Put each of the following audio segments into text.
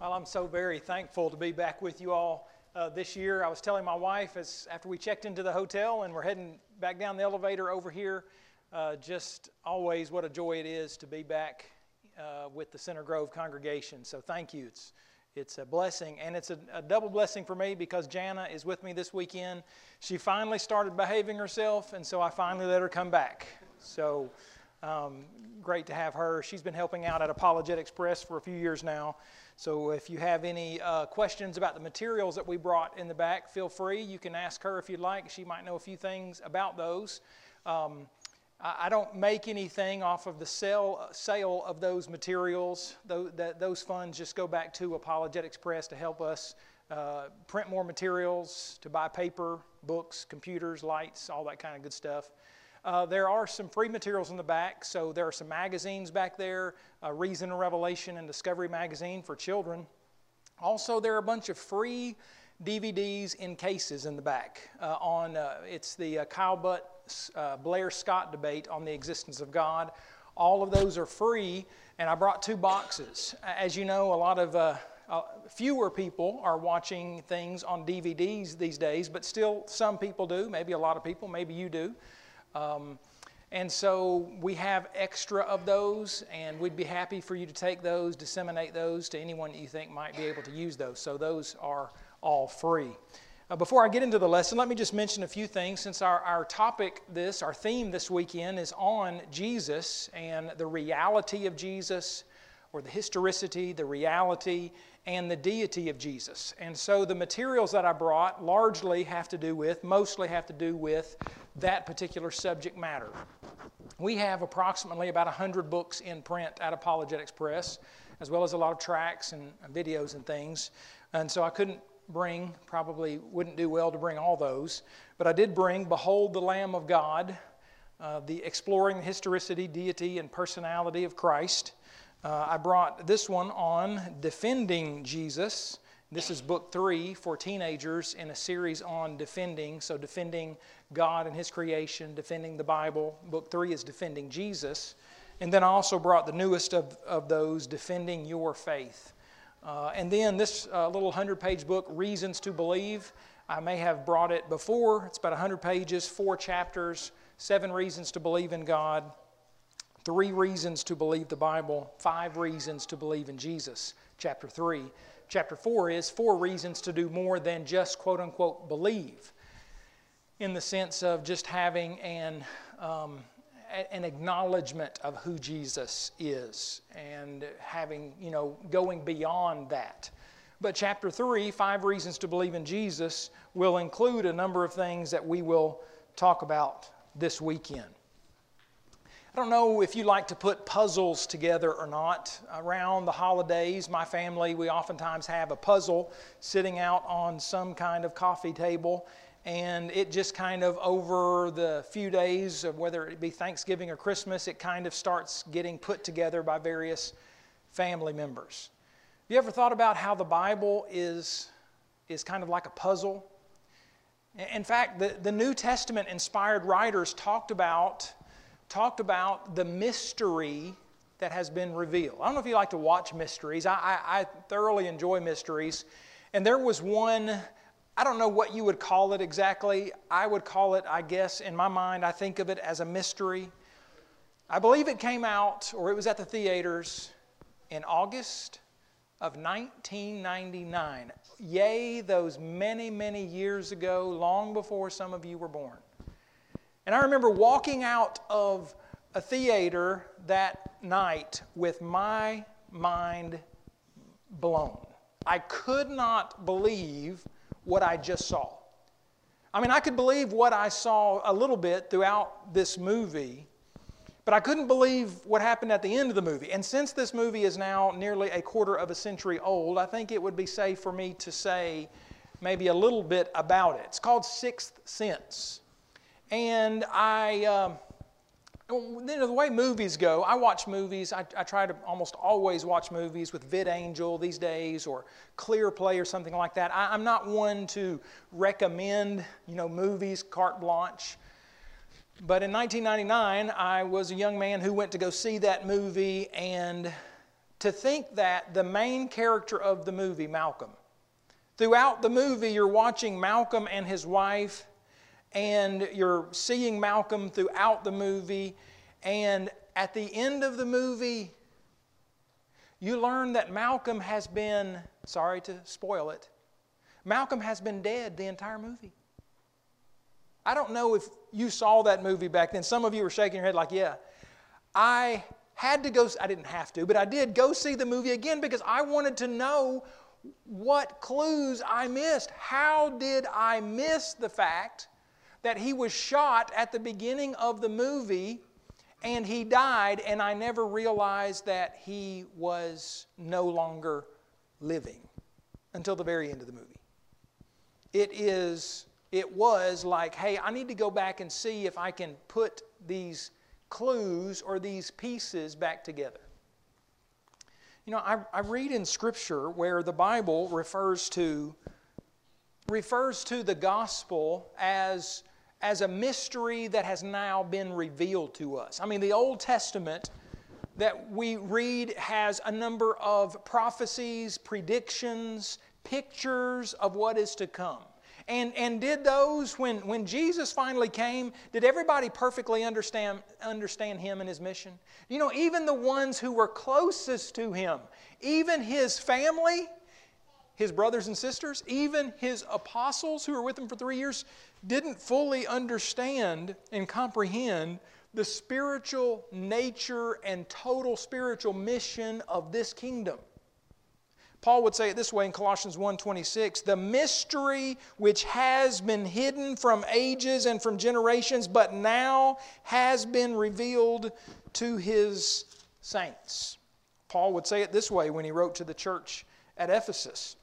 Well, I'm so very thankful to be back with you all uh, this year. I was telling my wife as after we checked into the hotel and we're heading back down the elevator over here, uh, just always what a joy it is to be back uh, with the Center Grove congregation. So thank you. It's it's a blessing, and it's a, a, double blessing for me because Jana is with me this weekend. She finally started behaving herself, and so I finally let her come back. So um, great to have her. She's been helping out at Apologetics Press for a few years now. So if you have any uh, questions about the materials that we brought in the back, feel free. You can ask her if you'd like. She might know a few things about those. Um, I don't make anything off of the sale, sale of those materials. Those, those funds just go back to Apologetics Press to help us uh, print more materials, to buy paper, books, computers, lights, all that kind of good stuff. Uh, there are some free materials in the back, so there are some magazines back there uh, Reason and Revelation and Discovery Magazine for children. Also, there are a bunch of free DVDs in cases in the back. Uh, on uh, it's the uh, Kyle Butt uh, Blair Scott debate on the existence of God. All of those are free, and I brought two boxes. As you know, a lot of uh, fewer people are watching things on DVDs these days, but still some people do. Maybe a lot of people, maybe you do. Um, and so we have extra of those, and we'd be happy for you to take those, disseminate those to anyone that you think might be able to use those. So those are all free. Uh, before I get into the lesson, let me just mention a few things since our, our topic, this, our theme this weekend is on Jesus and the reality of Jesus, or the historicity, the reality, and the deity of Jesus. And so the materials that I brought largely have to do with, mostly have to do with that particular subject matter. We have approximately about 100 books in print at Apologetics Press, as well as a lot of tracks and videos and things. And so I couldn't bring, probably wouldn't do well to bring all those, but I did bring Behold the Lamb of God, uh, the exploring the historicity, deity, and personality of Christ. Uh, I brought this one on defending Jesus. This is book three for teenagers in a series on defending. So, defending God and His creation, defending the Bible. Book three is defending Jesus. And then I also brought the newest of, of those, Defending Your Faith. Uh, and then this uh, little 100 page book, Reasons to Believe. I may have brought it before. It's about 100 pages, four chapters, seven reasons to believe in God, three reasons to believe the Bible, five reasons to believe in Jesus, chapter 3 chapter 4 is four reasons to do more than just quote unquote believe, in the sense of just having an, um, an acknowledgement of who Jesus is and having, you know, going beyond that. But chapter 3, Five Reasons to Believe in Jesus, will include a number of things that we will talk about this weekend. I don't know if you like to put puzzles together or not. Around the holidays, my family, we oftentimes have a puzzle sitting out on some kind of coffee table, and it just kind of over the few days of whether it be Thanksgiving or Christmas, it kind of starts getting put together by various family members. Have you ever thought about how the Bible is, is kind of like a puzzle? In fact, the, the New Testament inspired writers talked about talked about the mystery that has been revealed. I don't know if you like to watch mysteries. I, I, I, thoroughly enjoy mysteries. And there was one, I don't know what you would call it exactly. I would call it, I guess, in my mind, I think of it as a mystery. I believe it came out, or it was at the theaters, in August of 1999. Yay, those many, many years ago, long before some of you were born. And I remember walking out of a theater that night with my mind blown. I could not believe what I just saw. I mean, I could believe what I saw a little bit throughout this movie, but I couldn't believe what happened at the end of the movie. And since this movie is now nearly a quarter of a century old, I think it would be safe for me to say maybe a little bit about it. It's called Sixth Sense. And I, um, you know, the way movies go, I watch movies. I, I, try to almost always watch movies with VidAngel these days or ClearPlay or something like that. I, I'm not one to recommend, you know, movies carte blanche. But in 1999, I was a young man who went to go see that movie, and to think that the main character of the movie, Malcolm, throughout the movie, you're watching Malcolm and his wife, and you're seeing Malcolm throughout the movie, and at the end of the movie, you learn that Malcolm has been, sorry to spoil it, Malcolm has been dead the entire movie. I don't know if you saw that movie back then. Some of you were shaking your head like, yeah. I had to go, I didn't have to, but I did go see the movie again because I wanted to know what clues I missed. How did I miss the fact that he was shot at the beginning of the movie and he died, and I never realized that he was no longer living until the very end of the movie? It is, it was like, hey, I need to go back and see if I can put these clues or these pieces back together. You know, I, I read in Scripture where the Bible refers to refers to the gospel as as a mystery that has now been revealed to us. I mean, the Old Testament that we read has a number of prophecies, predictions, pictures of what is to come. And, and did those, when, when Jesus finally came, did everybody perfectly understand, understand him and his mission? You know, even the ones who were closest to him, even his family, his brothers and sisters, even his apostles who were with him for three years, didn't fully understand and comprehend the spiritual nature and total spiritual mission of this kingdom. Paul would say it this way in Colossians 1:26, "The mystery which has been hidden from ages and from generations but now has been revealed to his saints." Paul would say it this way when he wrote to the church at Ephesus.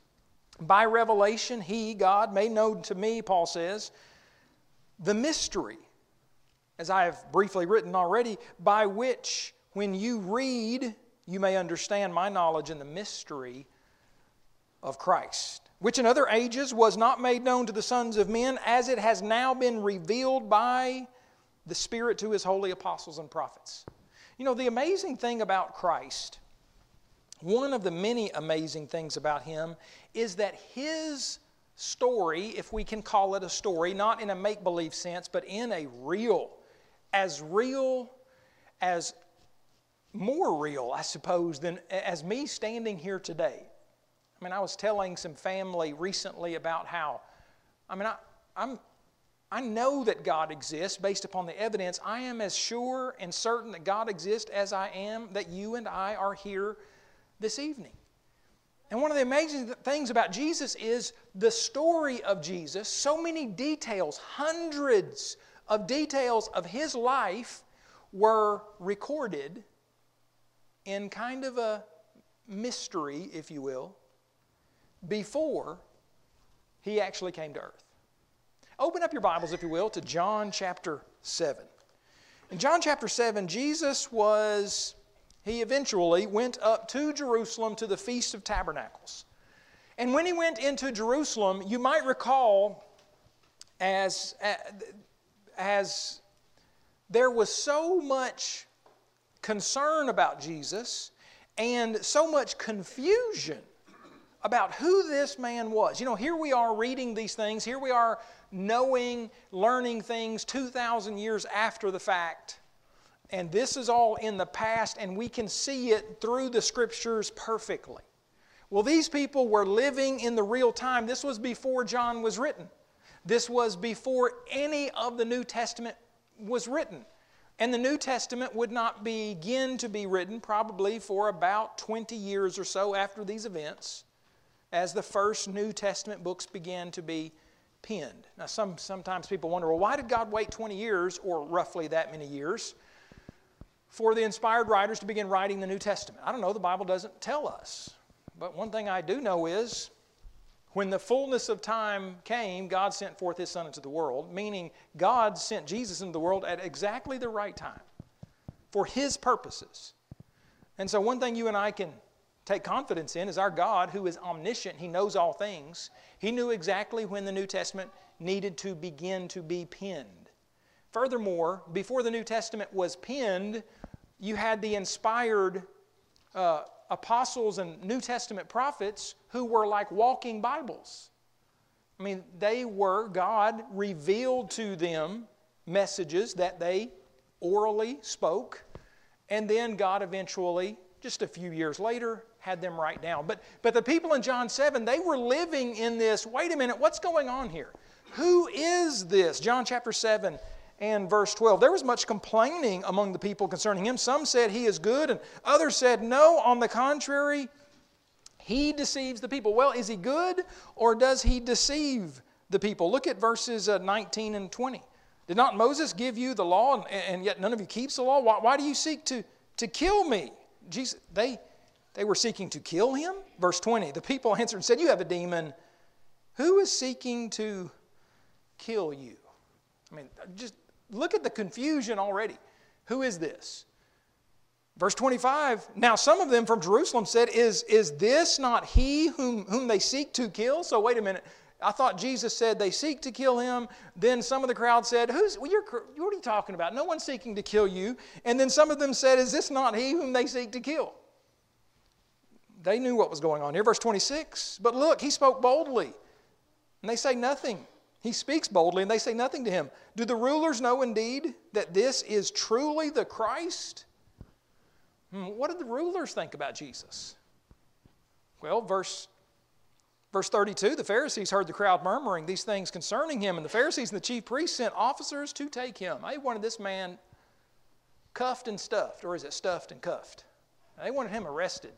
By revelation he, God, made known to me, Paul says, the mystery, as I have briefly written already, by which when you read, you may understand my knowledge in the mystery of Christ, which in other ages was not made known to the sons of men, as it has now been revealed by the Spirit to his holy apostles and prophets. You know, the amazing thing about Christ, one of the many amazing things about him, is that his story, if we can call it a story, not in a make believe sense, but in a real, as real as more real, I suppose, than as me standing here today. I mean, I was telling some family recently about how, I mean, I, I'm, I know that God exists based upon the evidence. I am as sure and certain that God exists as I am that you and I are here this evening. And one of the amazing things about Jesus is the story of Jesus, so many details, hundreds of details of his life were recorded in kind of a mystery, if you will, before he actually came to earth. Open up your Bibles, if you will, to John chapter 7. In John chapter 7, Jesus was, he eventually went up to Jerusalem to the Feast of Tabernacles. And when he went into Jerusalem, you might recall as, as there was so much concern about Jesus and so much confusion about who this man was. You know, here we are reading these things, here we are knowing, learning things 2,000 years after the fact. And this is all in the past, and we can see it through the scriptures perfectly. Well, these people were living in the real time. This was before John was written, this was before any of the New Testament was written. And the New Testament would not begin to be written probably for about 20 years or so after these events as the first New Testament books began to be penned. Now, some, sometimes people wonder, well, why did God wait 20 years, or roughly that many years, for the inspired writers to begin writing the New Testament? I don't know, the Bible doesn't tell us. But one thing I do know is when the fullness of time came, God sent forth His Son into the world, meaning God sent Jesus into the world at exactly the right time for His purposes. And so, one thing you and I can take confidence in is our God who is omniscient. He knows all things. He knew exactly when the New Testament needed to begin to be penned. Furthermore, before the New Testament was penned, you had the inspired uh, apostles and New Testament prophets who were like walking Bibles. I mean, they were, God revealed to them messages that they orally spoke, and then God eventually, just a few years later, had them write down. But, but the people in John 7, they were living in this wait a minute, what's going on here? Who is this? John chapter 7 and verse 12. There was much complaining among the people concerning him. Some said he is good, and others said, no, on the contrary, he deceives the people. Well, is he good or does he deceive the people? Look at verses uh, 19 and 20. Did not Moses give you the law, and, and yet none of you keeps the law? Why, why do you seek to, to kill me? Jesus, they, they were seeking to kill him. Verse 20 The people answered and said, You have a demon. Who is seeking to kill you? I mean, just look at the confusion already. Who is this? Verse 25, now some of them from Jerusalem said, Is, is this not he whom, whom they seek to kill? So wait a minute. I thought Jesus said they seek to kill him. Then some of the crowd said, Who's, well, you're, What are you talking about? No one's seeking to kill you. And then some of them said, Is this not he whom they seek to kill? They knew what was going on here. Verse 26, but look, he spoke boldly. And they say nothing. He speaks boldly, and they say nothing to him. Do the rulers know indeed that this is truly the Christ? Hmm, what did the rulers think about Jesus? Well, verse, verse 32 the Pharisees heard the crowd murmuring these things concerning him, and the Pharisees and the chief priests sent officers to take him. They wanted this man cuffed and stuffed, or is it stuffed and cuffed? They wanted him arrested.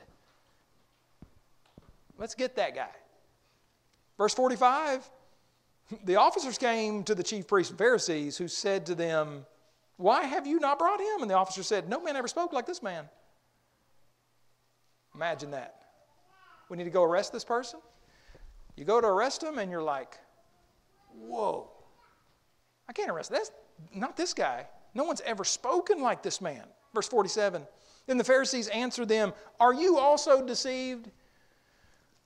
Let's get that guy. Verse 45 the officers came to the chief priests and Pharisees, who said to them, Why have you not brought him? And the officer said, No man ever spoke like this man. Imagine that. We need to go arrest this person. You go to arrest him, and you're like, whoa, I can't arrest this. Not this guy. No one's ever spoken like this man. Verse 47. Then the Pharisees answered them, Are you also deceived?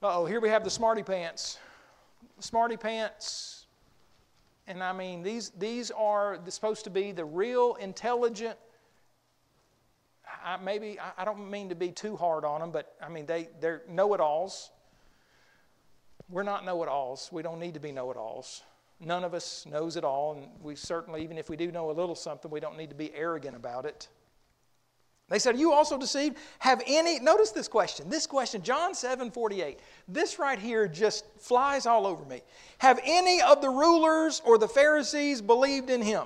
oh, here we have the smarty pants. Smarty pants. And I mean, these, these are supposed to be the real intelligent I, maybe I, I don't mean to be too hard on them, but I mean they they're know-it-alls. We're not know-it-alls. We don't need to be know-it-alls. None of us knows it all, and we certainly, even if we do know a little something, we don't need to be arrogant about it. They said, Are you also deceived? Have any, notice this question, this question, John 7 48. This right here just flies all over me. Have any of the rulers or the Pharisees believed in him?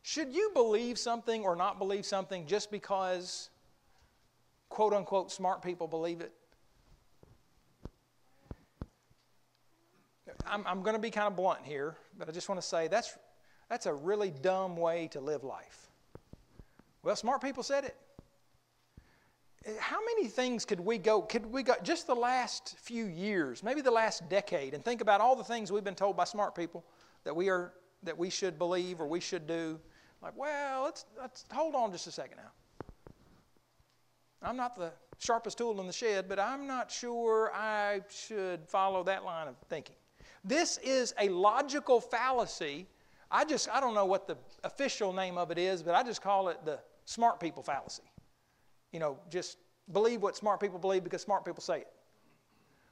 Should you believe something or not believe something just because, quote unquote, smart people believe it? I'm, I'm going to be kind of blunt here, but I just want to say that's, that's a really dumb way to live life. Well, smart people said it. Eh, how many things could we go, could we go, just the last few years, maybe the last decade, and think about all the things we've been told by smart people that we are, that we should believe or we should do, like, well, let's, let's hold on just a second now. I'm not the sharpest tool in the shed, but I'm not sure I should follow that line of thinking. This is a logical fallacy. I just, I don't know what the official name of it is, but I just call it the smart people fallacy. You know, just believe what smart people believe because smart people say it.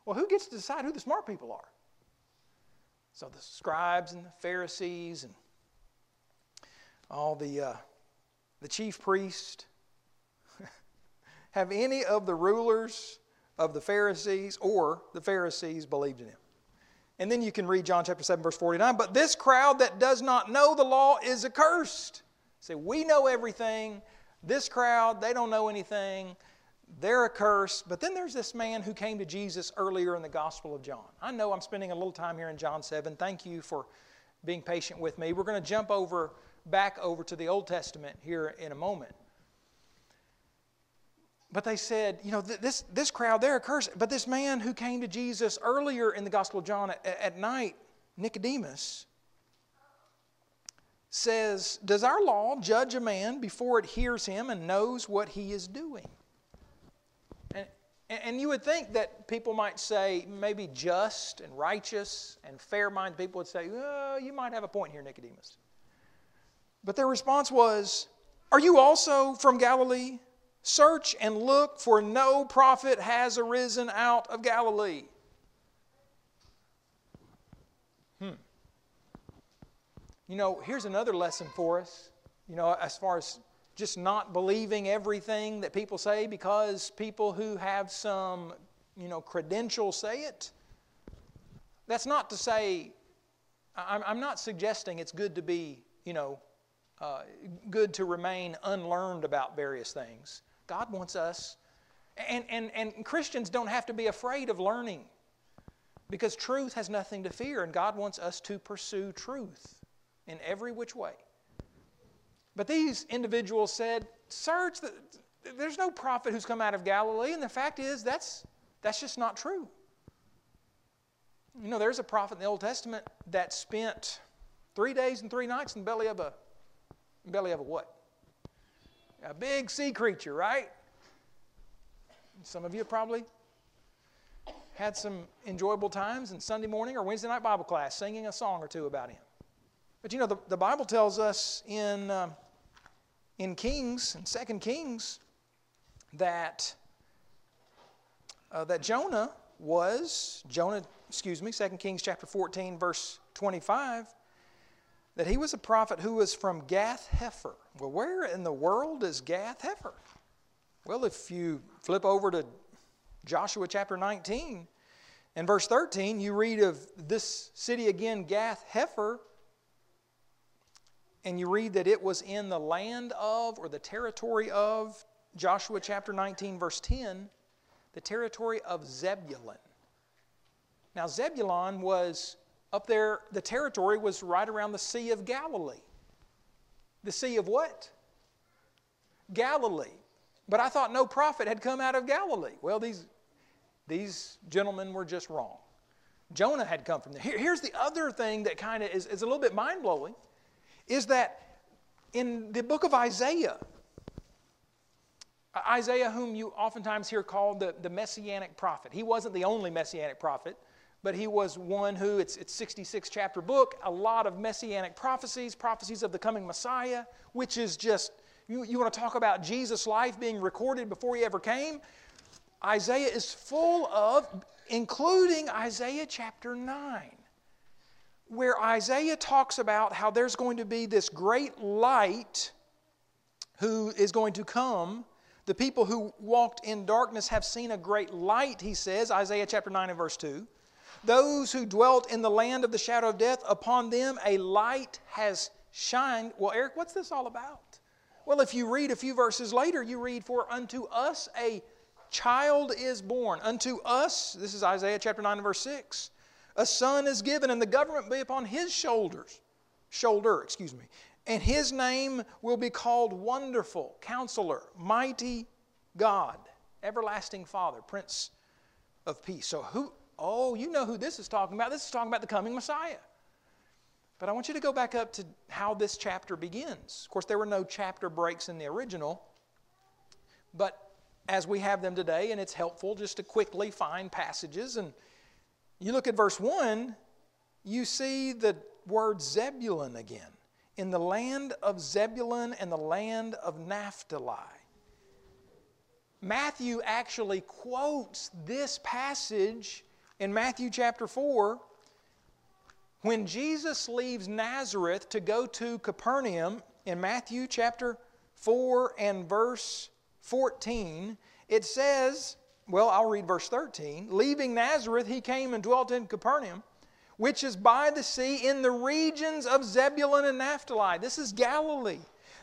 Well, who gets to decide who the smart people are? So the scribes and the Pharisees and all the, uh, the chief priest, have any of the rulers of the Pharisees or the Pharisees believed in him? And then you can read John chapter 7, verse 49. But this crowd that does not know the law is accursed. Say, we know everything. This crowd, they don't know anything. They're accursed. But then there's this man who came to Jesus earlier in the Gospel of John. I know I'm spending a little time here in John 7. Thank you for being patient with me. We're going to jump over back over to the Old Testament here in a moment. But they said, you know, this, this crowd, they're accursed. But this man who came to Jesus earlier in the Gospel of John at, at night, Nicodemus, says, Does our law judge a man before it hears him and knows what he is doing? And, and you would think that people might say, maybe just and righteous and fair minded people would say, Oh, you might have a point here, Nicodemus. But their response was, Are you also from Galilee? Search and look, for no prophet has arisen out of Galilee. Hmm. You know, here's another lesson for us, you know, as far as just not believing everything that people say because people who have some, you know, credentials say it. That's not to say, I'm, not suggesting it's good to be, you know, uh, good to remain unlearned about various things. God wants us, and, and, and Christians don't have to be afraid of learning because truth has nothing to fear, and God wants us to pursue truth in every which way. But these individuals said, Search, the, there's no prophet who's come out of Galilee. And the fact is, that's, that's just not true. You know, there's a prophet in the Old Testament that spent three days and three nights in the belly of a belly of a what? A big sea creature, right? Some of you probably had some enjoyable times in Sunday morning or Wednesday night Bible class singing a song or two about him. But you know, the, the Bible tells us in um, in Kings, in Second Kings, that, uh, that Jonah was, Jonah, excuse me, Second Kings chapter 14, verse 25, that he was a prophet who was from Gath Hepher. Well, where in the world is Gath Hepher? Well, if you flip over to Joshua chapter 19 and verse 13, you read of this city again, Gath Hepher, and you read that it was in the land of or the territory of Joshua chapter 19, verse 10, the territory of Zebulun. Now, Zebulun was up there, the territory was right around the Sea of Galilee. The Sea of what? Galilee. But I thought no prophet had come out of Galilee. Well, these, these gentlemen were just wrong. Jonah had come from there. Here, here's the other thing that kind of is, is a little bit mind blowing is that in the book of Isaiah, Isaiah, whom you oftentimes hear called the, the messianic prophet, he wasn't the only messianic prophet, but he was one who, it's, it's 66 chapter book, a lot of messianic prophecies, prophecies of the coming Messiah, which is just, you, you want to talk about Jesus' life being recorded before he ever came? Isaiah is full of, including Isaiah chapter 9 where Isaiah talks about how there's going to be this great light who is going to come. The people who walked in darkness have seen a great light, he says, Isaiah chapter 9 and verse 2. Those who dwelt in the land of the shadow of death, upon them a light has shined. Well, Eric, what's this all about? Well, if you read a few verses later, you read, For unto us a child is born. Unto us, this is Isaiah chapter 9 and verse 6 a son is given, and the government be upon his shoulders. Shoulder, excuse me. And his name will be called Wonderful, Counselor, Mighty God, Everlasting Father, Prince of Peace. So who oh, you know who this is talking about. This is talking about the coming Messiah. But I want you to go back up to how this chapter begins. Of course, there were no chapter breaks in the original, but as we have them today, and it's helpful just to quickly find passages and you look at verse 1, you see the word Zebulun again. In the land of Zebulun and the land of Naphtali. Matthew actually quotes this passage in Matthew chapter 4 when Jesus leaves Nazareth to go to Capernaum in Matthew chapter 4 and verse 14. It says, well, I'll read verse 13. Leaving Nazareth, he came and dwelt in Capernaum, which is by the sea in the regions of Zebulun and Naphtali. This is Galilee.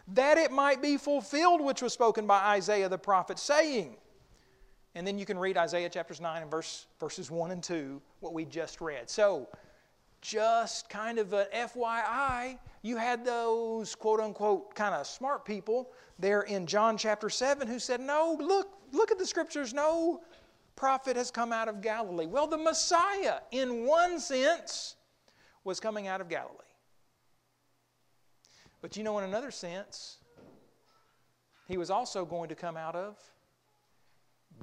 That it might be fulfilled, which was spoken by Isaiah the prophet, saying, and then you can read Isaiah chapters 9 and verse, verses 1 and 2, what we just read. So, just kind of an FYI, you had those quote unquote kind of smart people there in John chapter 7 who said, No, look, look at the scriptures. No prophet has come out of Galilee. Well, the Messiah, in one sense, was coming out of Galilee. But you know, in another sense, he was also going to come out of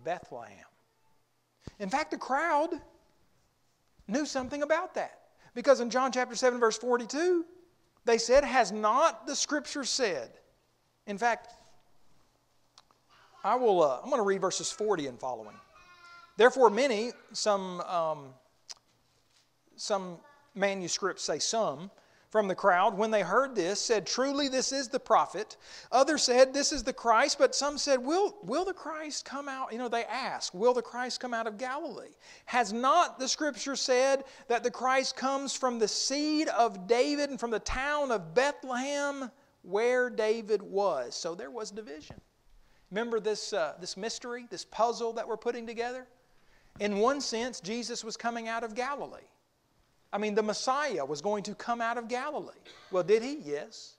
Bethlehem. In fact, the crowd knew something about that. Because in John chapter 7, verse 42, they said, Has not the scripture said, In fact, I will, uh, I'm going to read verses 40 and following. Therefore, many, some, um, some manuscripts say some, from the crowd, when they heard this, said, Truly, this is the prophet. Others said, This is the Christ. But some said, Will, will the Christ come out? You know, they ask, Will the Christ come out of Galilee? Has not the scripture said that the Christ comes from the seed of David and from the town of Bethlehem where David was? So there was division. Remember this, uh, this mystery, this puzzle that we're putting together? In one sense, Jesus was coming out of Galilee. I mean, the Messiah was going to come out of Galilee. Well, did he? Yes.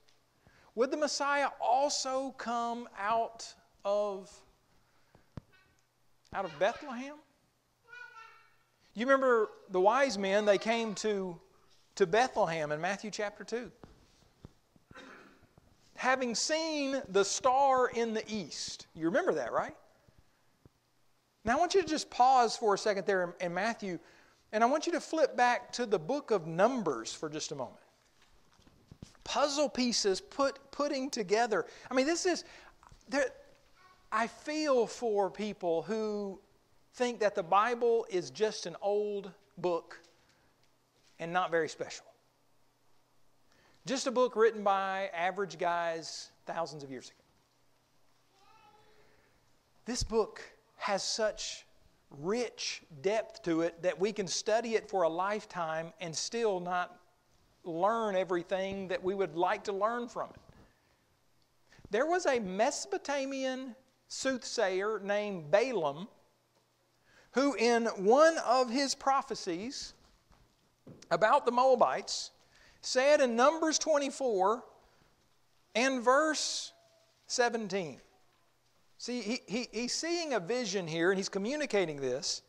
Would the Messiah also come out of, out of Bethlehem? You remember the wise men, they came to, to Bethlehem in Matthew chapter 2. Having seen the star in the east. You remember that, right? Now I want you to just pause for a second there in, in Matthew and I want you to flip back to the book of Numbers for just a moment. Puzzle pieces put, putting together. I mean, this is, I feel for people who think that the Bible is just an old book and not very special. Just a book written by average guys thousands of years ago. This book has such rich depth to it that we can study it for a lifetime and still not learn everything that we would like to learn from it. There was a Mesopotamian soothsayer named Balaam who, in one of his prophecies about the Moabites, said in Numbers 24 and verse 17 See, he, he, he's seeing a vision here and he's communicating this.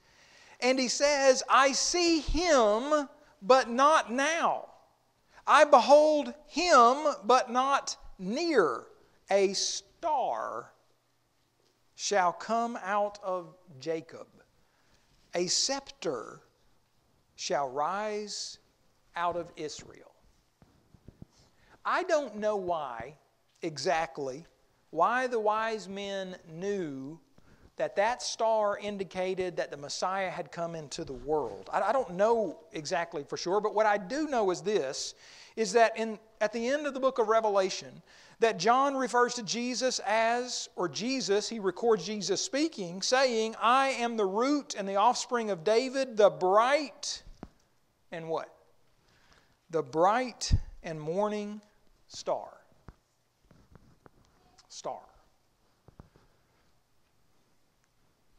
And he says, I see him, but not now. I behold him, but not near. A star shall come out of Jacob, a scepter shall rise out of Israel. I don't know why exactly why the wise men knew that that star indicated that the Messiah had come into the world. I, I, don't know exactly for sure, but what I do know is this is that in, at the end of the book of Revelation, that John refers to Jesus as, or Jesus, he records Jesus speaking, saying, I am the root and the offspring of David, the bright and what? The bright and morning star star.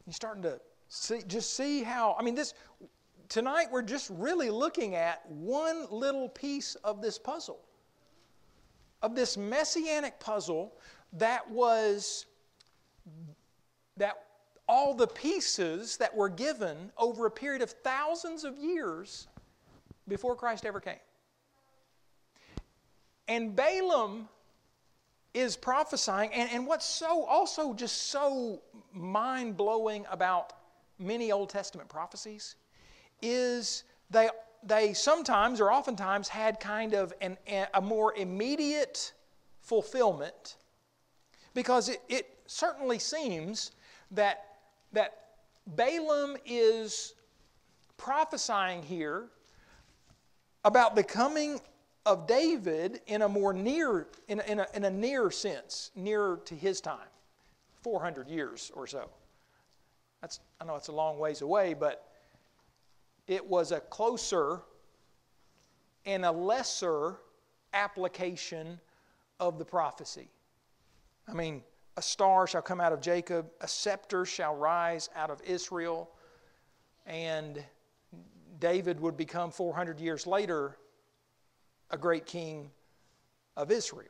You're starting to see, just see how, I mean, this, tonight we're just really looking at one little piece of this puzzle, of this messianic puzzle that was, that all the pieces that were given over a period of thousands of years before Christ ever came. And Balaam is prophesying. And, and what's so also just so mind blowing about many Old Testament prophecies is they, they sometimes or oftentimes had kind of an, a more immediate fulfillment because it, it certainly seems that, that Balaam is prophesying here about the coming of David in a more near, in a, in a, in a near sense, nearer to his time, 400 years or so. That's, I know it's a long ways away, but it was a closer and a lesser application of the prophecy. I mean, a star shall come out of Jacob, a scepter shall rise out of Israel, and David would become 400 years later a great king of Israel.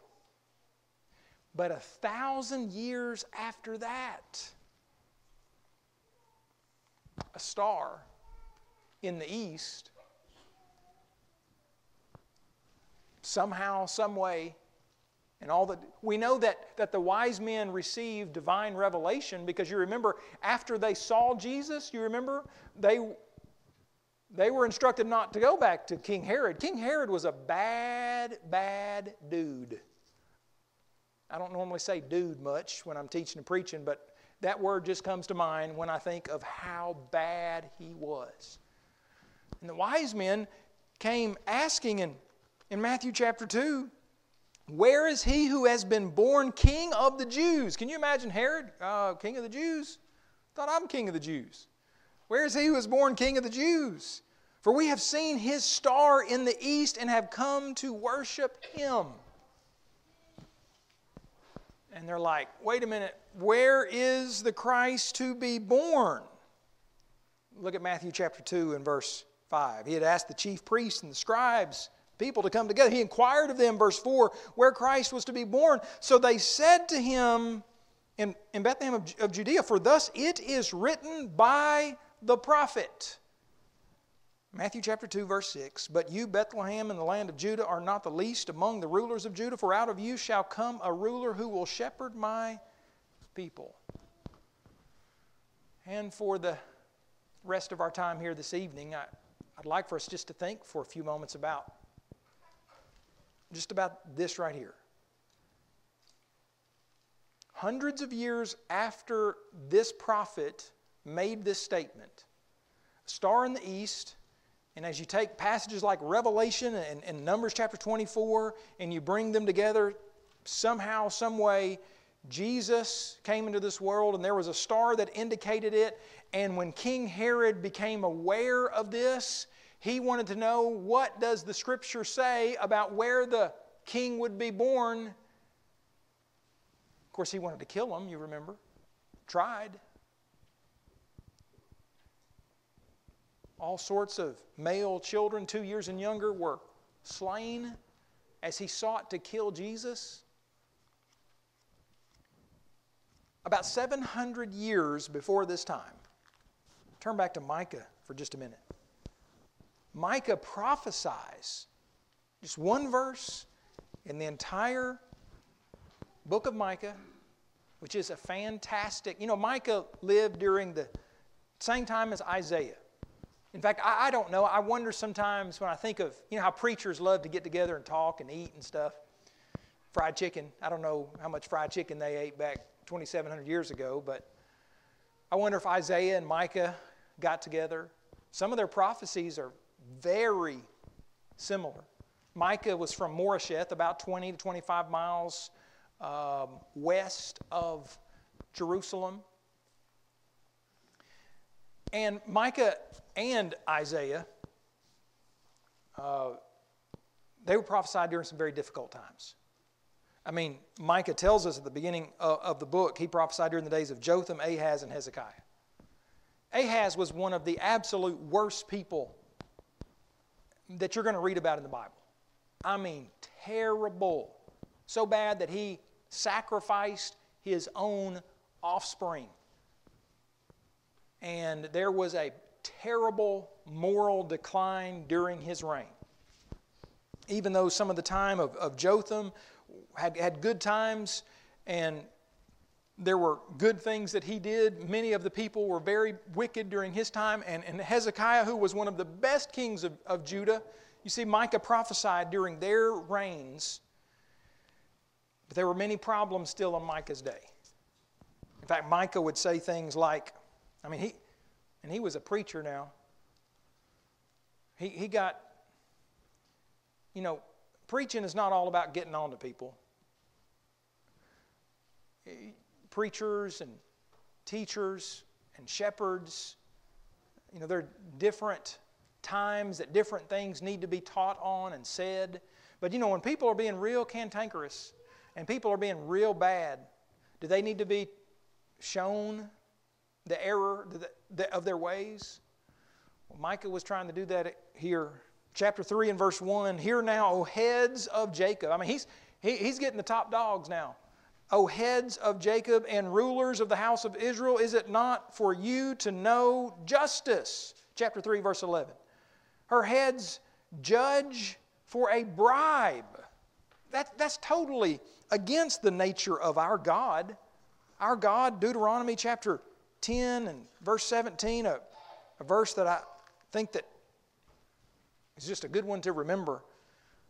But a thousand years after that, a star in the east somehow, some way, and all that we know that, that the wise men received divine revelation because you remember after they saw Jesus, you remember they they were instructed not to go back to King Herod. King Herod was a bad, bad dude. I don't normally say dude much when I'm teaching and preaching, but that word just comes to mind when I think of how bad he was. And the wise men came asking in, in Matthew chapter 2, Where is he who has been born king of the Jews? Can you imagine Herod, uh, king of the Jews? Thought I'm king of the Jews. Where is he who was born king of the Jews? For we have seen his star in the east and have come to worship him. And they're like, wait a minute, where is the Christ to be born? Look at Matthew chapter 2 and verse 5. He had asked the chief priests and the scribes, people to come together. He inquired of them, verse 4, where Christ was to be born. So they said to him in, in Bethlehem of, of Judea, For thus it is written by the prophet. Matthew chapter 2, verse 6 But you, Bethlehem, in the land of Judah, are not the least among the rulers of Judah, for out of you shall come a ruler who will shepherd my people. And for the rest of our time here this evening, I, I'd like for us just to think for a few moments about just about this right here. Hundreds of years after this prophet made this statement, star in the east, and as you take passages like Revelation and, and Numbers chapter 24 and you bring them together, somehow, some way, Jesus came into this world and there was a star that indicated it. And when King Herod became aware of this, he wanted to know what does the scripture say about where the king would be born. Of course, he wanted to kill him, you remember. Tried. All sorts of male children, two years and younger, were slain as he sought to kill Jesus. About 700 years before this time, turn back to Micah for just a minute. Micah prophesies just one verse in the entire book of Micah, which is a fantastic. You know, Micah lived during the same time as Isaiah. In fact, I, I, don't know. I wonder sometimes when I think of, you know, how preachers love to get together and talk and eat and stuff. Fried chicken. I don't know how much fried chicken they ate back 2,700 years ago, but I wonder if Isaiah and Micah got together. Some of their prophecies are very similar. Micah was from Moresheth, about 20 to 25 miles um, west of Jerusalem. And Micah and Isaiah, uh, they were prophesied during some very difficult times. I mean, Micah tells us at the beginning of, of the book, he prophesied during the days of Jotham, Ahaz, and Hezekiah. Ahaz was one of the absolute worst people that you're going to read about in the Bible. I mean, terrible. So bad that he sacrificed his own offspring. And there was a terrible moral decline during his reign. Even though some of the time of, of Jotham had, had good times and there were good things that he did, many of the people were very wicked during his time. And, and Hezekiah, who was one of the best kings of, of Judah, you see, Micah prophesied during their reigns, but there were many problems still in Micah's day. In fact, Micah would say things like, I mean, he, and he was a preacher now. He, he got, you know, preaching is not all about getting on to people. Eh, preachers and teachers and shepherds, you know, there are different times that different things need to be taught on and said. But you know, when people are being real cantankerous and people are being real bad, do they need to be shown the error of their ways? Well, Micah was trying to do that here. Chapter 3 and verse 1 Hear now, O heads of Jacob. I mean, he's, he, he's getting the top dogs now. O heads of Jacob and rulers of the house of Israel, is it not for you to know justice? Chapter 3, verse 11. Her heads judge for a bribe. That, that's totally against the nature of our God. Our God, Deuteronomy chapter 10 and verse 17, a, a verse that I think that is just a good one to remember.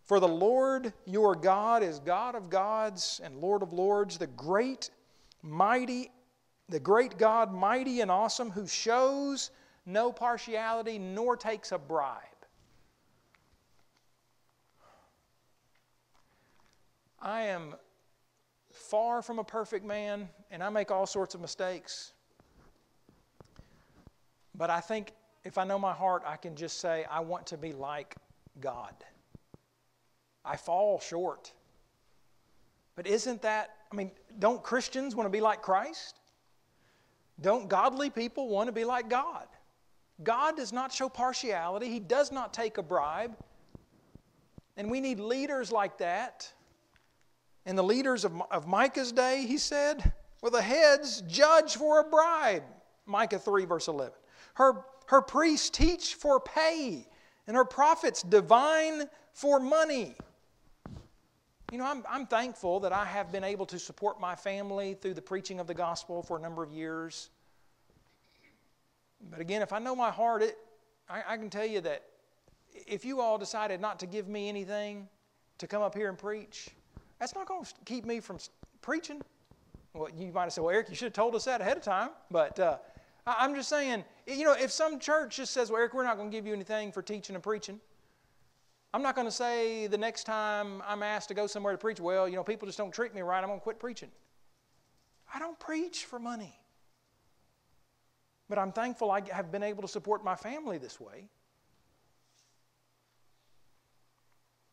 For the Lord your God is God of gods and Lord of lords, the great, mighty, the great God, mighty and awesome, who shows no partiality nor takes a bribe. I am far from a perfect man, and I make all sorts of mistakes. But I think if I know my heart, I can just say, I want to be like God. I fall short. But isn't that, I mean, don't Christians want to be like Christ? Don't godly people want to be like God? God does not show partiality, He does not take a bribe. And we need leaders like that. And the leaders of, of Micah's day, he said, well, the heads judge for a bribe. Micah 3, verse 11. Her, her priests teach for pay, and her prophets divine for money. You know, I'm, I'm thankful that I have been able to support my family through the preaching of the gospel for a number of years. But again, if I know my heart, it, I, I can tell you that if you all decided not to give me anything to come up here and preach, that's not going to keep me from preaching. Well, you might have said, well, Eric, you should have told us that ahead of time. But uh, I'm just saying, you know, if some church just says, well, Eric, we're not going to give you anything for teaching and preaching, I'm not going to say the next time I'm asked to go somewhere to preach, well, you know, people just don't treat me right, I'm going to quit preaching. I don't preach for money. But I'm thankful I have been able to support my family this way.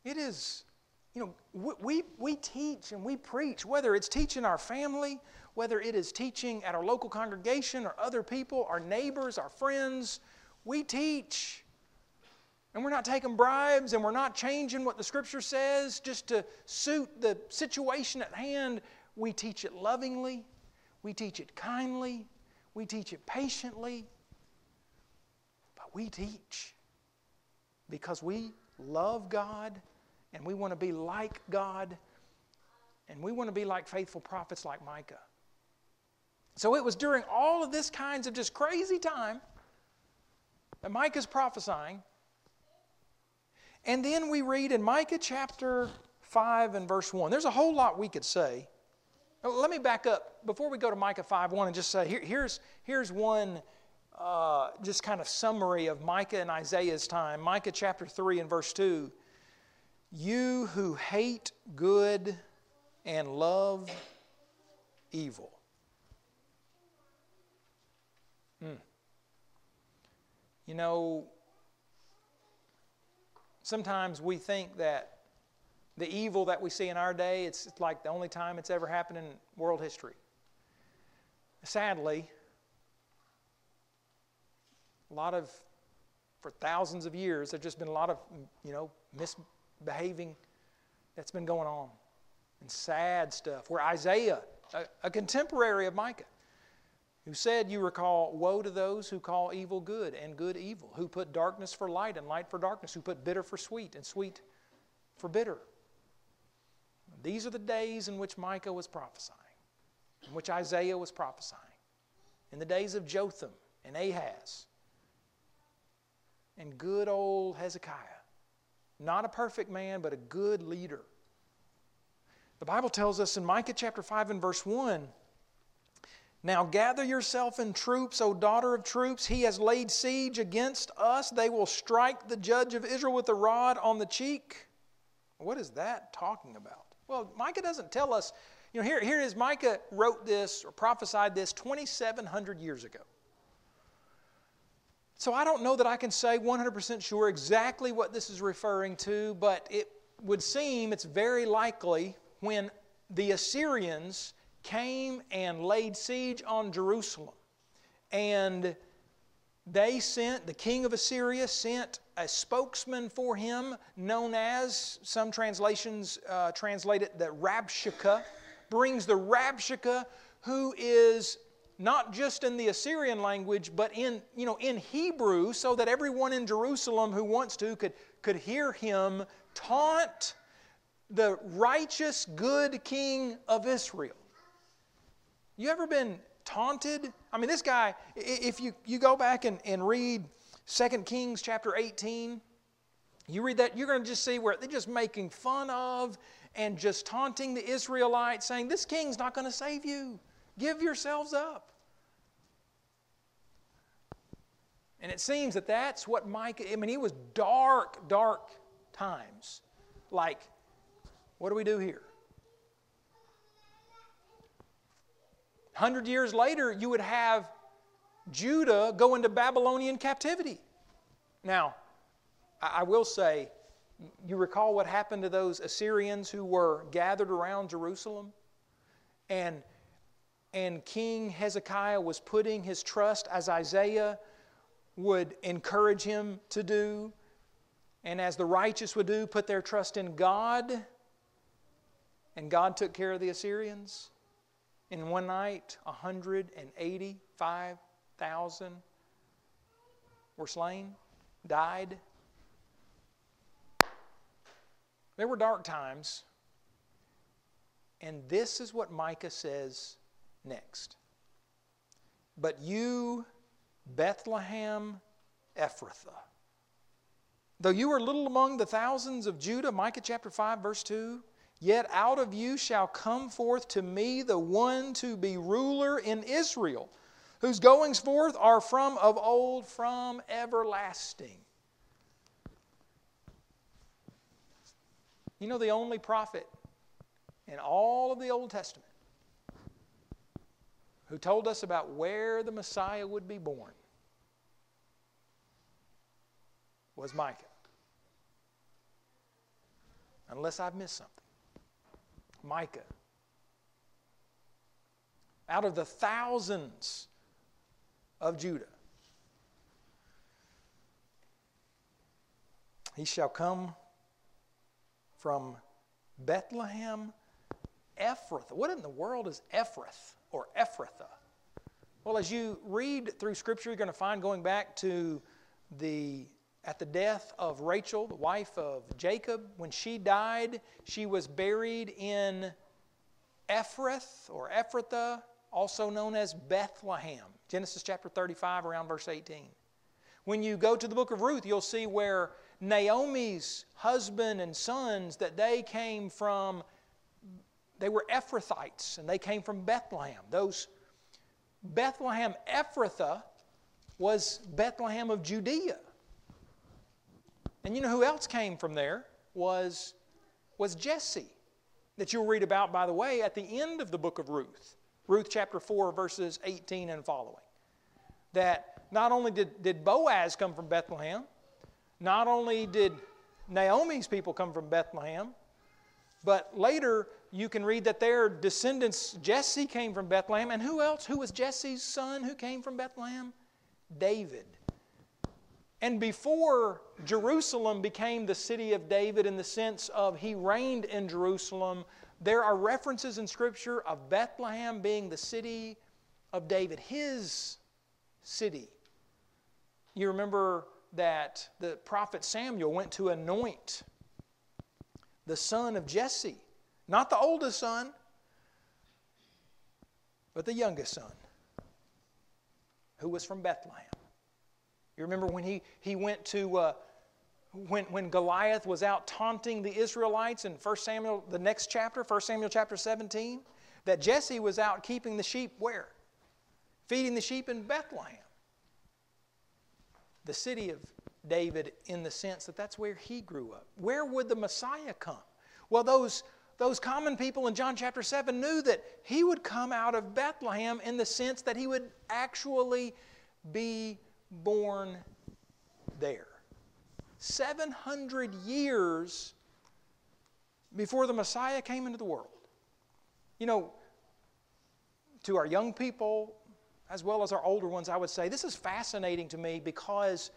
It is, you know, we, we teach and we preach, whether it's teaching our family, whether it is teaching at our local congregation or other people, our neighbors, our friends, we teach. And we're not taking bribes and we're not changing what the Scripture says just to suit the situation at hand. We teach it lovingly, we teach it kindly, we teach it patiently. But we teach because we love God and we want to be like God and we want to be like faithful prophets like Micah. So it was during all of this kinds of just crazy time that Micah's prophesying and then we read in Micah chapter 5 and verse 1. There's a whole lot we could say. Let me back up before we go to Micah 5 1 and just say here, here's, here's one uh, just kind of summary of Micah and Isaiah's time. Micah chapter 3 and verse 2. You who hate good and love evil. Hmm. You know, sometimes we think that the evil that we see in our day, it's like the only time it's ever happened in world history. Sadly, a lot of, for thousands of years, there's just been a lot of, you know, misbehaving that's been going on. And sad stuff. Where Isaiah, a, a contemporary of Micah, who said, You recall, Woe to those who call evil good and good evil, who put darkness for light and light for darkness, who put bitter for sweet and sweet for bitter. These are the days in which Micah was prophesying, in which Isaiah was prophesying, in the days of Jotham and Ahaz and good old Hezekiah. Not a perfect man, but a good leader. The Bible tells us in Micah chapter 5 and verse 1 now gather yourself in troops, O daughter of troops. He has laid siege against us. They will strike the judge of Israel with a rod on the cheek. What is that talking about? Well, Micah doesn't tell us. You know, here, here is Micah wrote this or prophesied this 2,700 years ago. So I don't know that I can say 100% sure exactly what this is referring to, but it would seem it's very likely when the Assyrians came and laid siege on Jerusalem. And they sent, the king of Assyria sent a spokesman for him, known as, some translations uh, translate it, the Rabshakeh, brings the Rabshakeh, who is not just in the Assyrian language, but in, you know, in Hebrew, so that everyone in Jerusalem who wants to could, could hear him taunt the righteous, good king of Israel. You ever been taunted? I mean, this guy, if you, you go back and, and read 2 Kings chapter 18, You read that, you're going to just see where they're just making fun of and just taunting the Israelites, saying, This king's not going to save you. Give yourselves up. And it seems that that's what Micah, I mean, he was dark, dark times. Like, what do we do here? Hundred years later, you would have Judah go into Babylonian captivity. Now, I will say, you recall what happened to those Assyrians who were gathered around Jerusalem? And, and King Hezekiah was putting his trust, as Isaiah would encourage him to do, and as the righteous would do, put their trust in God. And God took care of the Assyrians. In one night, 185,000 were slain, died. There were dark times. And this is what Micah says next. But you, Bethlehem Ephrathah, though you are little among the thousands of Judah, Micah chapter 5, verse 2, yet out of you shall come forth to me the one to be ruler in Israel, whose goings forth are from of old, from everlasting. You know, the only prophet in all of the Old Testament who told us about where the Messiah would be born was Micah. Unless I've missed something. Micah. Out of the thousands of Judah, he shall come from Bethlehem, Ephrathah. What in the world is Ephrath or Ephrathah? Well, as you read through Scripture, you're going to find going back to the at the death of Rachel, the wife of Jacob, when she died, she was buried in Ephrath or Ephrathah, also known as Bethlehem. Genesis chapter 35, around verse 18. When you go to the book of Ruth, you'll see where Naomi's husband and sons that they came from, they were Ephrathites and they came from Bethlehem. Those Bethlehem Ephrathah was Bethlehem of Judea. And you know who else came from there was, was Jesse, that you'll read about, by the way, at the end of the book of Ruth. Ruth chapter 4, verses 18 and following. That not only did, did Boaz come from Bethlehem, not only did Naomi's people come from Bethlehem, but later you can read that their descendants, Jesse came from Bethlehem. And who else? Who was Jesse's son who came from Bethlehem? David. And before Jerusalem became the city of David in the sense of he reigned in Jerusalem, there are references in Scripture of Bethlehem being the city of David, his city. You remember that the prophet Samuel went to anoint the son of Jesse, not the oldest son, but the youngest son, who was from Bethlehem. You remember when he, he went to, uh, when, when Goliath was out taunting the Israelites in 1 Samuel, the next chapter, 1 Samuel chapter 17, that Jesse was out keeping the sheep where? Feeding the sheep in Bethlehem the city of David in the sense that that's where he grew up. Where would the Messiah come? Well, those, those common people in John chapter 7 knew that he would come out of Bethlehem in the sense that he would actually be born there. 700 years before the Messiah came into the world. You know, to our young people, as well as our older ones, I would say this is fascinating to me because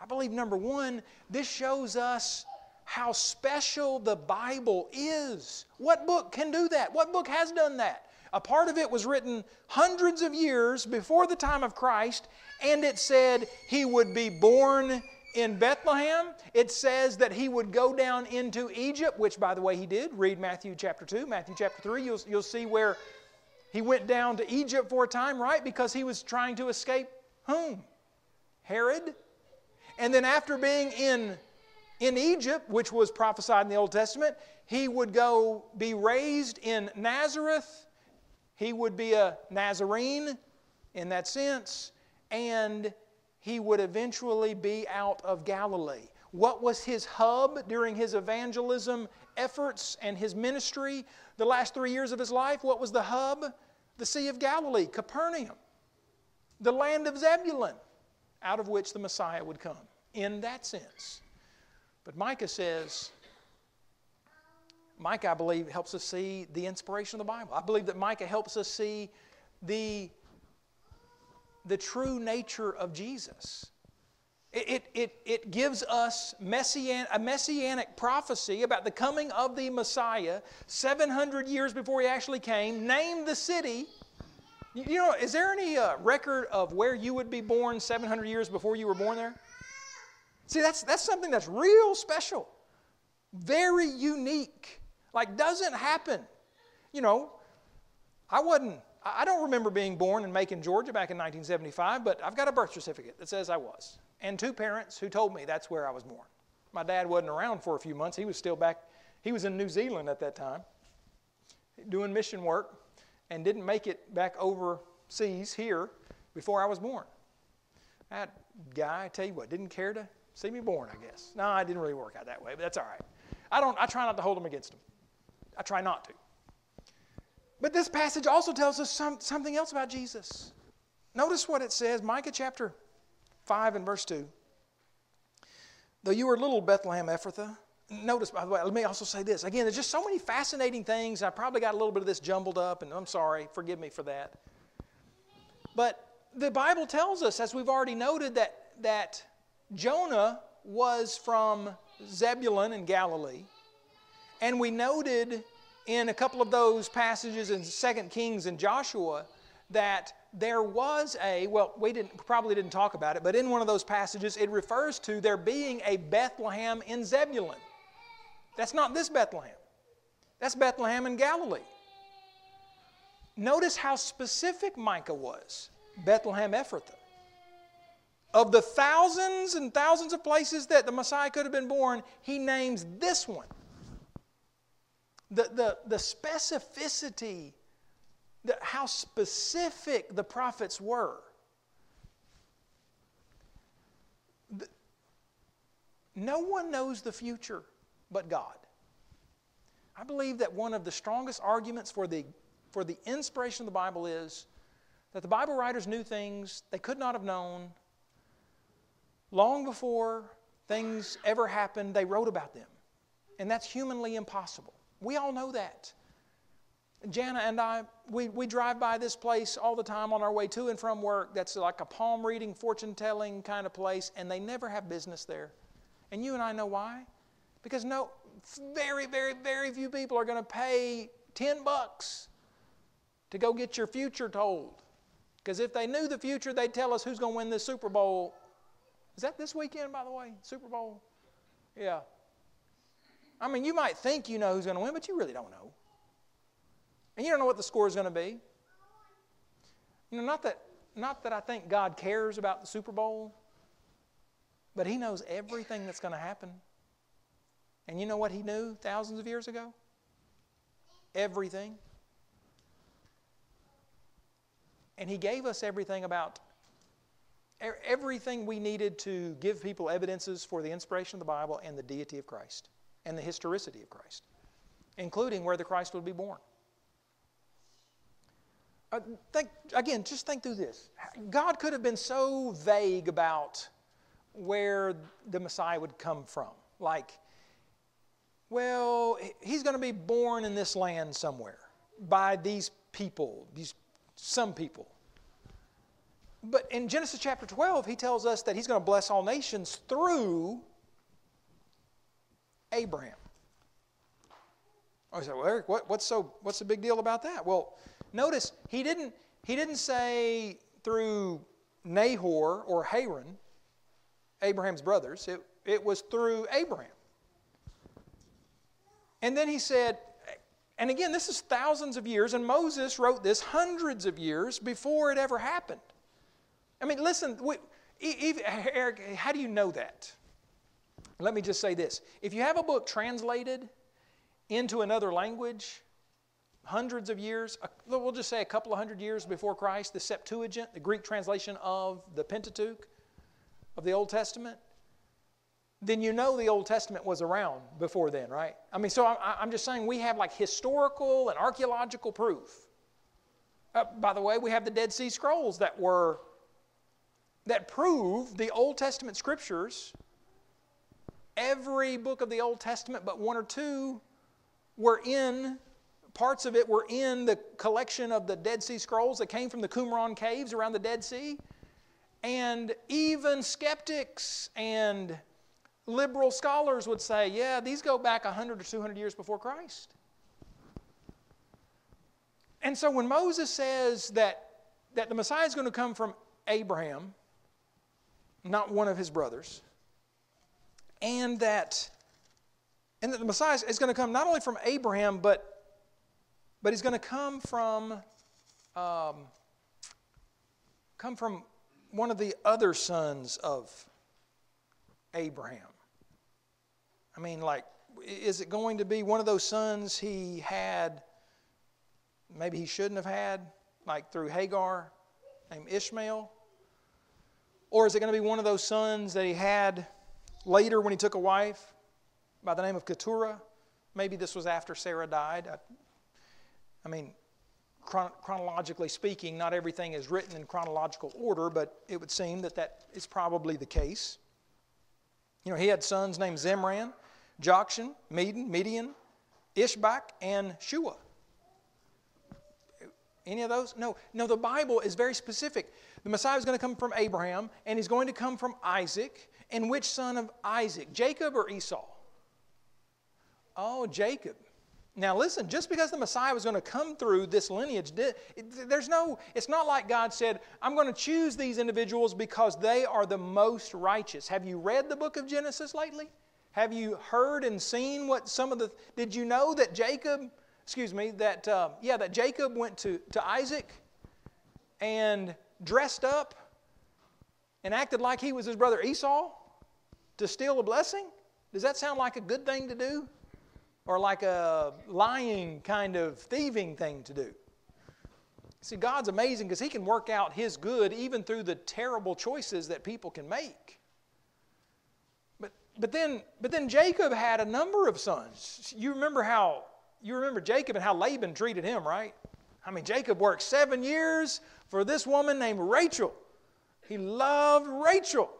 I believe, number one, this shows us how special the Bible is. What book can do that? What book has done that? A part of it was written hundreds of years before the time of Christ, and it said he would be born in Bethlehem. It says that he would go down into Egypt, which, by the way, he did. Read Matthew chapter 2, Matthew chapter 3. You'll, you'll see where he went down to Egypt for a time, right? Because he was trying to escape whom? Herod. And then after being in in Egypt, which was prophesied in the Old Testament. He would go be raised in Nazareth. He would be a Nazarene in that sense. And he would eventually be out of Galilee. What was his hub during his evangelism efforts and his ministry the last three years of his life? What was the hub? The Sea of Galilee, Capernaum, the land of Zebulun, out of which the Messiah would come, in that sense. But Micah says, Micah, I believe, helps us see the inspiration of the Bible. I believe that Micah helps us see the, the true nature of Jesus. It, it, it gives us messian, a messianic prophecy about the coming of the Messiah 700 years before he actually came, named the city. You know, is there any uh, record of where you would be born 700 years before you were born there? See, that's, that's something that's real special, very unique. Like, doesn't happen. You know, I wasn't, I don't remember being born in Macon, Georgia back in 1975, but I've got a birth certificate that says I was and two parents who told me that's where I was born. My dad wasn't around for a few months. He was still back, he was in New Zealand at that time doing mission work and didn't make it back overseas here before I was born. That guy, I tell you what, didn't care to see me born, I guess. No, I didn't really work out that way, but that's all right. I don't I try not to hold him against him. I try not to. But this passage also tells us some, something else about Jesus. Notice what it says, Micah chapter 5 and verse 2. Though you were little Bethlehem Ephrathah, notice, by the way, let me also say this. Again, there's just so many fascinating things. I probably got a little bit of this jumbled up, and I'm sorry, forgive me for that. But the Bible tells us, as we've already noted, that, that Jonah was from Zebulun in Galilee. And we noted in a couple of those passages in 2 Kings and Joshua that there was a, well, we didn't, probably didn't talk about it, but in one of those passages, it refers to there being a Bethlehem in Zebulun. That's not this Bethlehem, that's Bethlehem in Galilee. Notice how specific Micah was Bethlehem Ephrathah. Of the thousands and thousands of places that the Messiah could have been born, he names this one. The, the, the specificity the, how specific the prophets were. The, no one knows the future but God. I believe that one of the strongest arguments for the, for the inspiration of the Bible is that the Bible writers knew things they could not have known long before things ever happened, they wrote about them. And that's humanly impossible. We all know that. Jana and I, we, we drive by this place all the time on our way to and from work. That's like a palm reading, fortune telling kind of place, and they never have business there. And you and I know why? Because no, very, very, very few people are going to pay 10 bucks to go get your future told. Because if they knew the future, they'd tell us who's going to win this Super Bowl. Is that this weekend, by the way? Super Bowl? Yeah. I mean, you might think you know who's going to win, but you really don't know. And you don't know what the score is going to be. You know, not that, not that I think God cares about the Super Bowl, but He knows everything that's going to happen. And you know what He knew thousands of years ago? Everything. And He gave us everything about everything we needed to give people evidences for the inspiration of the Bible and the deity of Christ and the historicity of Christ, including where the Christ would be born. Uh, think, again, just think through this. God could have been so vague about where the Messiah would come from. Like, well, he's going to be born in this land somewhere by these people, these some people. But in Genesis chapter 12, he tells us that he's going to bless all nations through Abraham. I said, well, Eric, what, what's, so, what's the big deal about that? Well, Notice, he didn't, he didn't say through Nahor or Haran, Abraham's brothers. It, it was through Abraham. And then he said, and again, this is thousands of years, and Moses wrote this hundreds of years before it ever happened. I mean, listen, we, Eric, how do you know that? Let me just say this if you have a book translated into another language, hundreds of years, we'll just say a couple of hundred years before Christ, the Septuagint, the Greek translation of the Pentateuch of the Old Testament, then you know the Old Testament was around before then, right? I mean, so I'm just saying we have like historical and archaeological proof. Uh, by the way, we have the Dead Sea Scrolls that were that prove the Old Testament scriptures. Every book of the Old Testament, but one or two, were in parts of it were in the collection of the Dead Sea Scrolls that came from the Qumran caves around the Dead Sea. And even skeptics and liberal scholars would say, yeah, these go back 100 or 200 years before Christ. And so when Moses says that, that the Messiah is going to come from Abraham, not one of his brothers, and that, and that the Messiah is going to come not only from Abraham, but, but he's going to come from, um, come from one of the other sons of Abraham. I mean, like, is it going to be one of those sons he had, maybe he shouldn't have had, like through Hagar, named Ishmael? Or is it going to be one of those sons that he had later when he took a wife by the name of Keturah? Maybe this was after Sarah died. I, I mean, chron- chronologically speaking, not everything is written in chronological order, but it would seem that that is probably the case. You know, he had sons named Zimran, Jokshan, Medan, Midian, Ishbak, and Shua. Any of those? No. No, the Bible is very specific. The Messiah is going to come from Abraham, and he's going to come from Isaac. And which son of Isaac? Jacob or Esau? Oh, Jacob. Now listen, just because the Messiah was going to come through this lineage, there's no, it's not like God said, I'm going to choose these individuals because they are the most righteous. Have you read the book of Genesis lately? Have you heard and seen what some of the, did you know that Jacob, excuse me, that, uh, yeah, that Jacob went to, to Isaac and dressed up and acted like he was his brother Esau to steal a blessing? Does that sound like a good thing to do? Or like a lying kind of thieving thing to do? See, God's amazing because He can work out His good even through the terrible choices that people can make. But, but, then, but then Jacob had a number of sons. You remember how you remember Jacob and how Laban treated him, right? I mean, Jacob worked seven years for this woman named Rachel. He loved Rachel.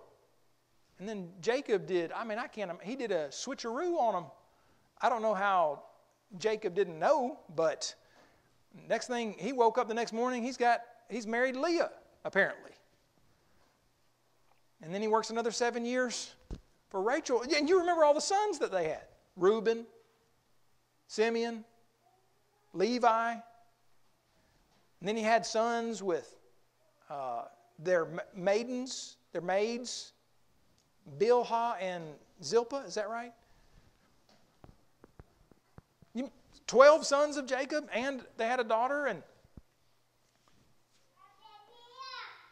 And then Jacob did, I mean, I can't, he did a switcheroo on him. I don't know how Jacob didn't know, but next thing, he woke up the next morning, he's got, he's married Leah, apparently. And then he works another seven years for Rachel. And you remember all the sons that they had Reuben, Simeon, Levi. And then he had sons with uh, their maidens, their maids, Bilhah and Zilpah. Is that right? You, Twelve sons of Jacob, and they had a daughter, and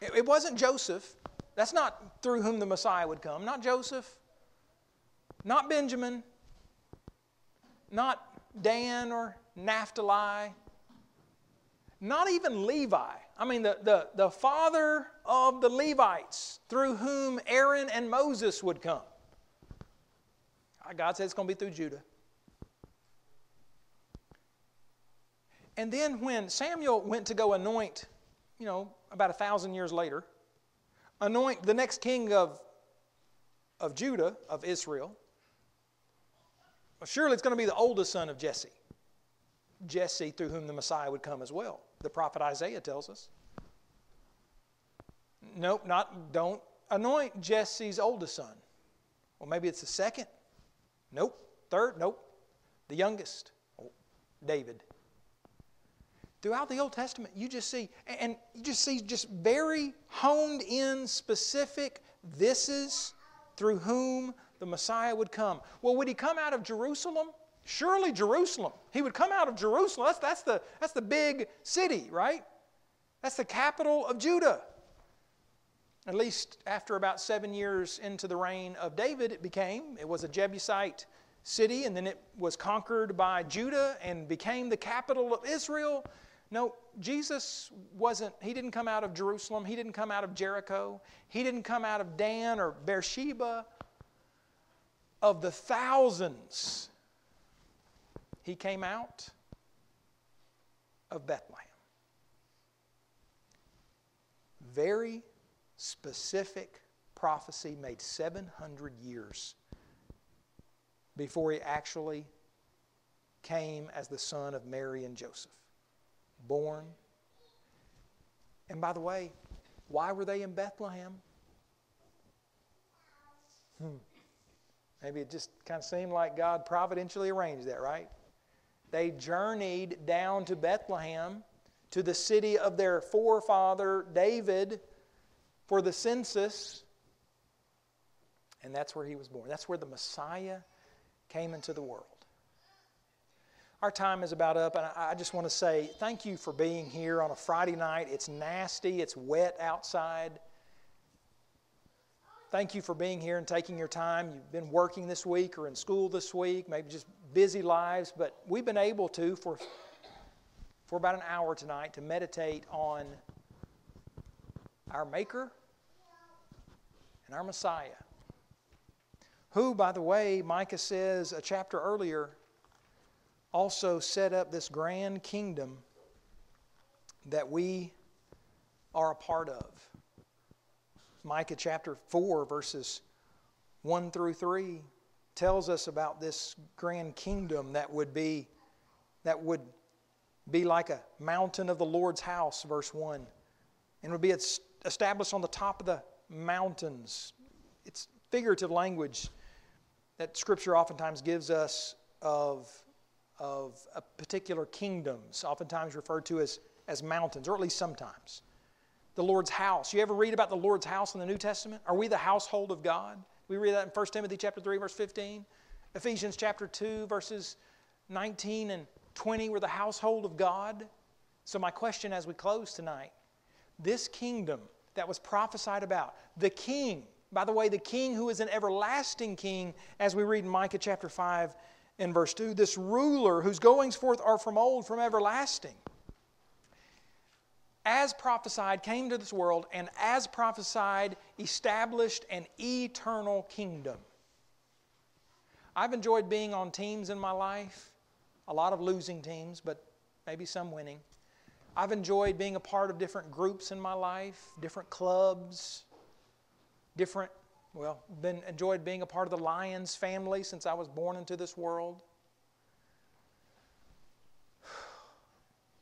it, it wasn't Joseph. That's not through whom the Messiah would come. Not Joseph, not Benjamin, not Dan or Naphtali, not even Levi. I mean, the, the, the father of the Levites through whom Aaron and Moses would come. God said it's going to be through Judah. And then when Samuel went to go anoint, you know, about a thousand years later, anoint the next king of, of Judah, of Israel, surely it's going to be the oldest son of Jesse. Jesse, through whom the Messiah would come as well. The prophet Isaiah tells us. Nope, not don't anoint Jesse's oldest son. Well, maybe it's the second. Nope. Third, nope. The youngest, David. Throughout the Old Testament, you just see, and you just see just very honed in specific this is through whom the Messiah would come. Well, would he come out of Jerusalem? Surely Jerusalem. He would come out of Jerusalem. That's, that's, the, that's the big city, right? That's the capital of Judah. At least after about seven years into the reign of David, it became. It was a Jebusite city, and then it was conquered by Judah and became the capital of Israel. No, Jesus wasn't, he didn't come out of Jerusalem. He didn't come out of Jericho. He didn't come out of Dan or Beersheba. Of the thousands, he came out of Bethlehem. Very specific prophecy made 700 years before he actually came as the son of Mary and Joseph. Born. And by the way, why were they in Bethlehem? Hmm. Maybe it just kind of seemed like God providentially arranged that, right? They journeyed down to Bethlehem, to the city of their forefather David, for the census. And that's where he was born. That's where the Messiah came into the world. Our time is about up, and I just want to say thank you for being here on a Friday night. It's nasty, it's wet outside. Thank you for being here and taking your time. You've been working this week or in school this week, maybe just busy lives, but we've been able to, for, for about an hour tonight, to meditate on our Maker and our Messiah who, by the way, Micah says a chapter earlier, also set up this grand kingdom that we are a part of. Micah chapter 4, verses 1 through 3 tells us about this grand kingdom that would be that would be like a mountain of the Lord's house verse 1 and would be established on the top of the mountains it's figurative language that Scripture oftentimes gives us of, of particular kingdoms, oftentimes referred to as, as mountains, or at least sometimes. The Lord's house. You ever read about the Lord's house in the New Testament? Are we the household of God? We read that in 1 Timothy chapter 3, verse 15. Ephesians chapter 2, verses 19 and 20, we're the household of God. So, my question as we close tonight this kingdom that was prophesied about, the king by the way, the king who is an everlasting king, as we read in Micah chapter 5 and verse 2, this ruler whose goings forth are from old, from everlasting, as prophesied, came to this world, and as prophesied, established an eternal kingdom. I've enjoyed being on teams in my life, a lot of losing teams, but maybe some winning. I've enjoyed being a part of different groups in my life, different clubs, different, well, been enjoyed being a part of the Lyons family since I was born into this world.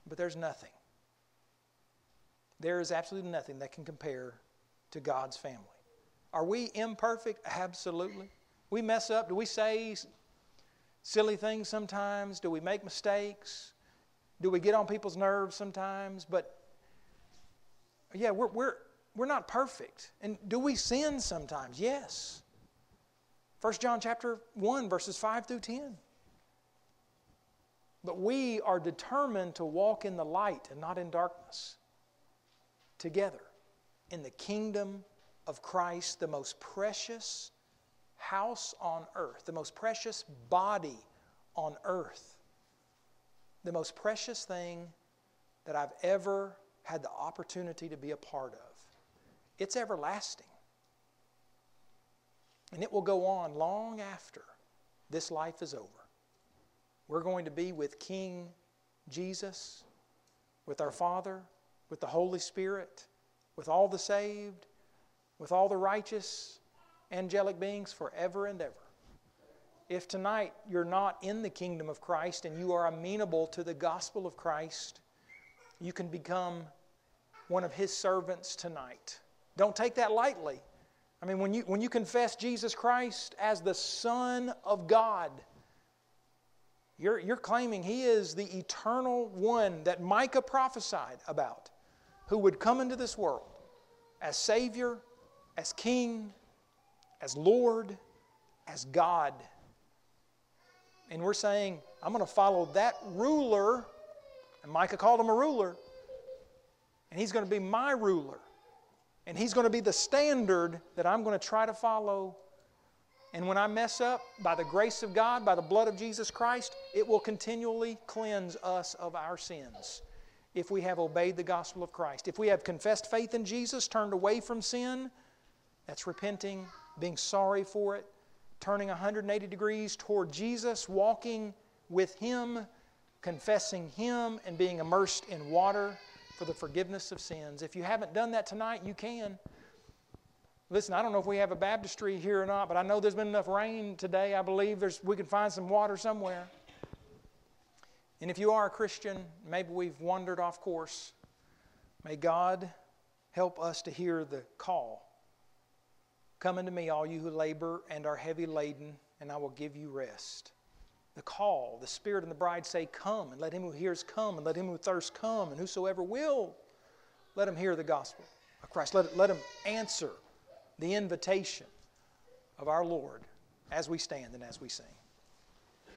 But there's nothing. There is absolutely nothing that can compare to God's family. Are we imperfect? Absolutely. We mess up. Do we say silly things sometimes? Do we make mistakes? Do we get on people's nerves sometimes? But yeah, we're, we're, we're not perfect. And do we sin sometimes? Yes. 1 John chapter 1 verses 5 through 10. But we are determined to walk in the light and not in darkness together in the kingdom of Christ, the most precious house on earth, the most precious body on earth, the most precious thing that I've ever had the opportunity to be a part of it's everlasting. And it will go on long after this life is over. We're going to be with King Jesus, with our Father, with the Holy Spirit, with all the saved, with all the righteous angelic beings forever and ever. If tonight you're not in the kingdom of Christ and you are amenable to the gospel of Christ, you can become one of his servants tonight. Don't take that lightly. I mean, when you, when you confess Jesus Christ as the Son of God, you're, you're claiming He is the eternal one that Micah prophesied about, who would come into this world as Savior, as King, as Lord, as God. And we're saying, I'm going to follow that ruler, and Micah called him a ruler, and he's going to be my ruler And He's going to be the standard that I'm going to try to follow. And when I mess up, by the grace of God, by the blood of Jesus Christ, it will continually cleanse us of our sins if we have obeyed the gospel of Christ. If we have confessed faith in Jesus, turned away from sin, that's repenting, being sorry for it, turning 180 degrees toward Jesus, walking with Him, confessing Him, and being immersed in water for the forgiveness of sins. If you haven't done that tonight, you can. Listen, I don't know if we have a baptistry here or not, but I know there's been enough rain today. I believe there's, we can find some water somewhere. And if you are a Christian, maybe we've wandered off course. May God help us to hear the call. Come unto me, all you who labor and are heavy laden, and I will give you rest. The call, the Spirit and the bride say, Come, and let him who hears come, and let him who thirsts come, and whosoever will, let him hear the gospel of Christ. Let, let him answer the invitation of our Lord as we stand and as we sing.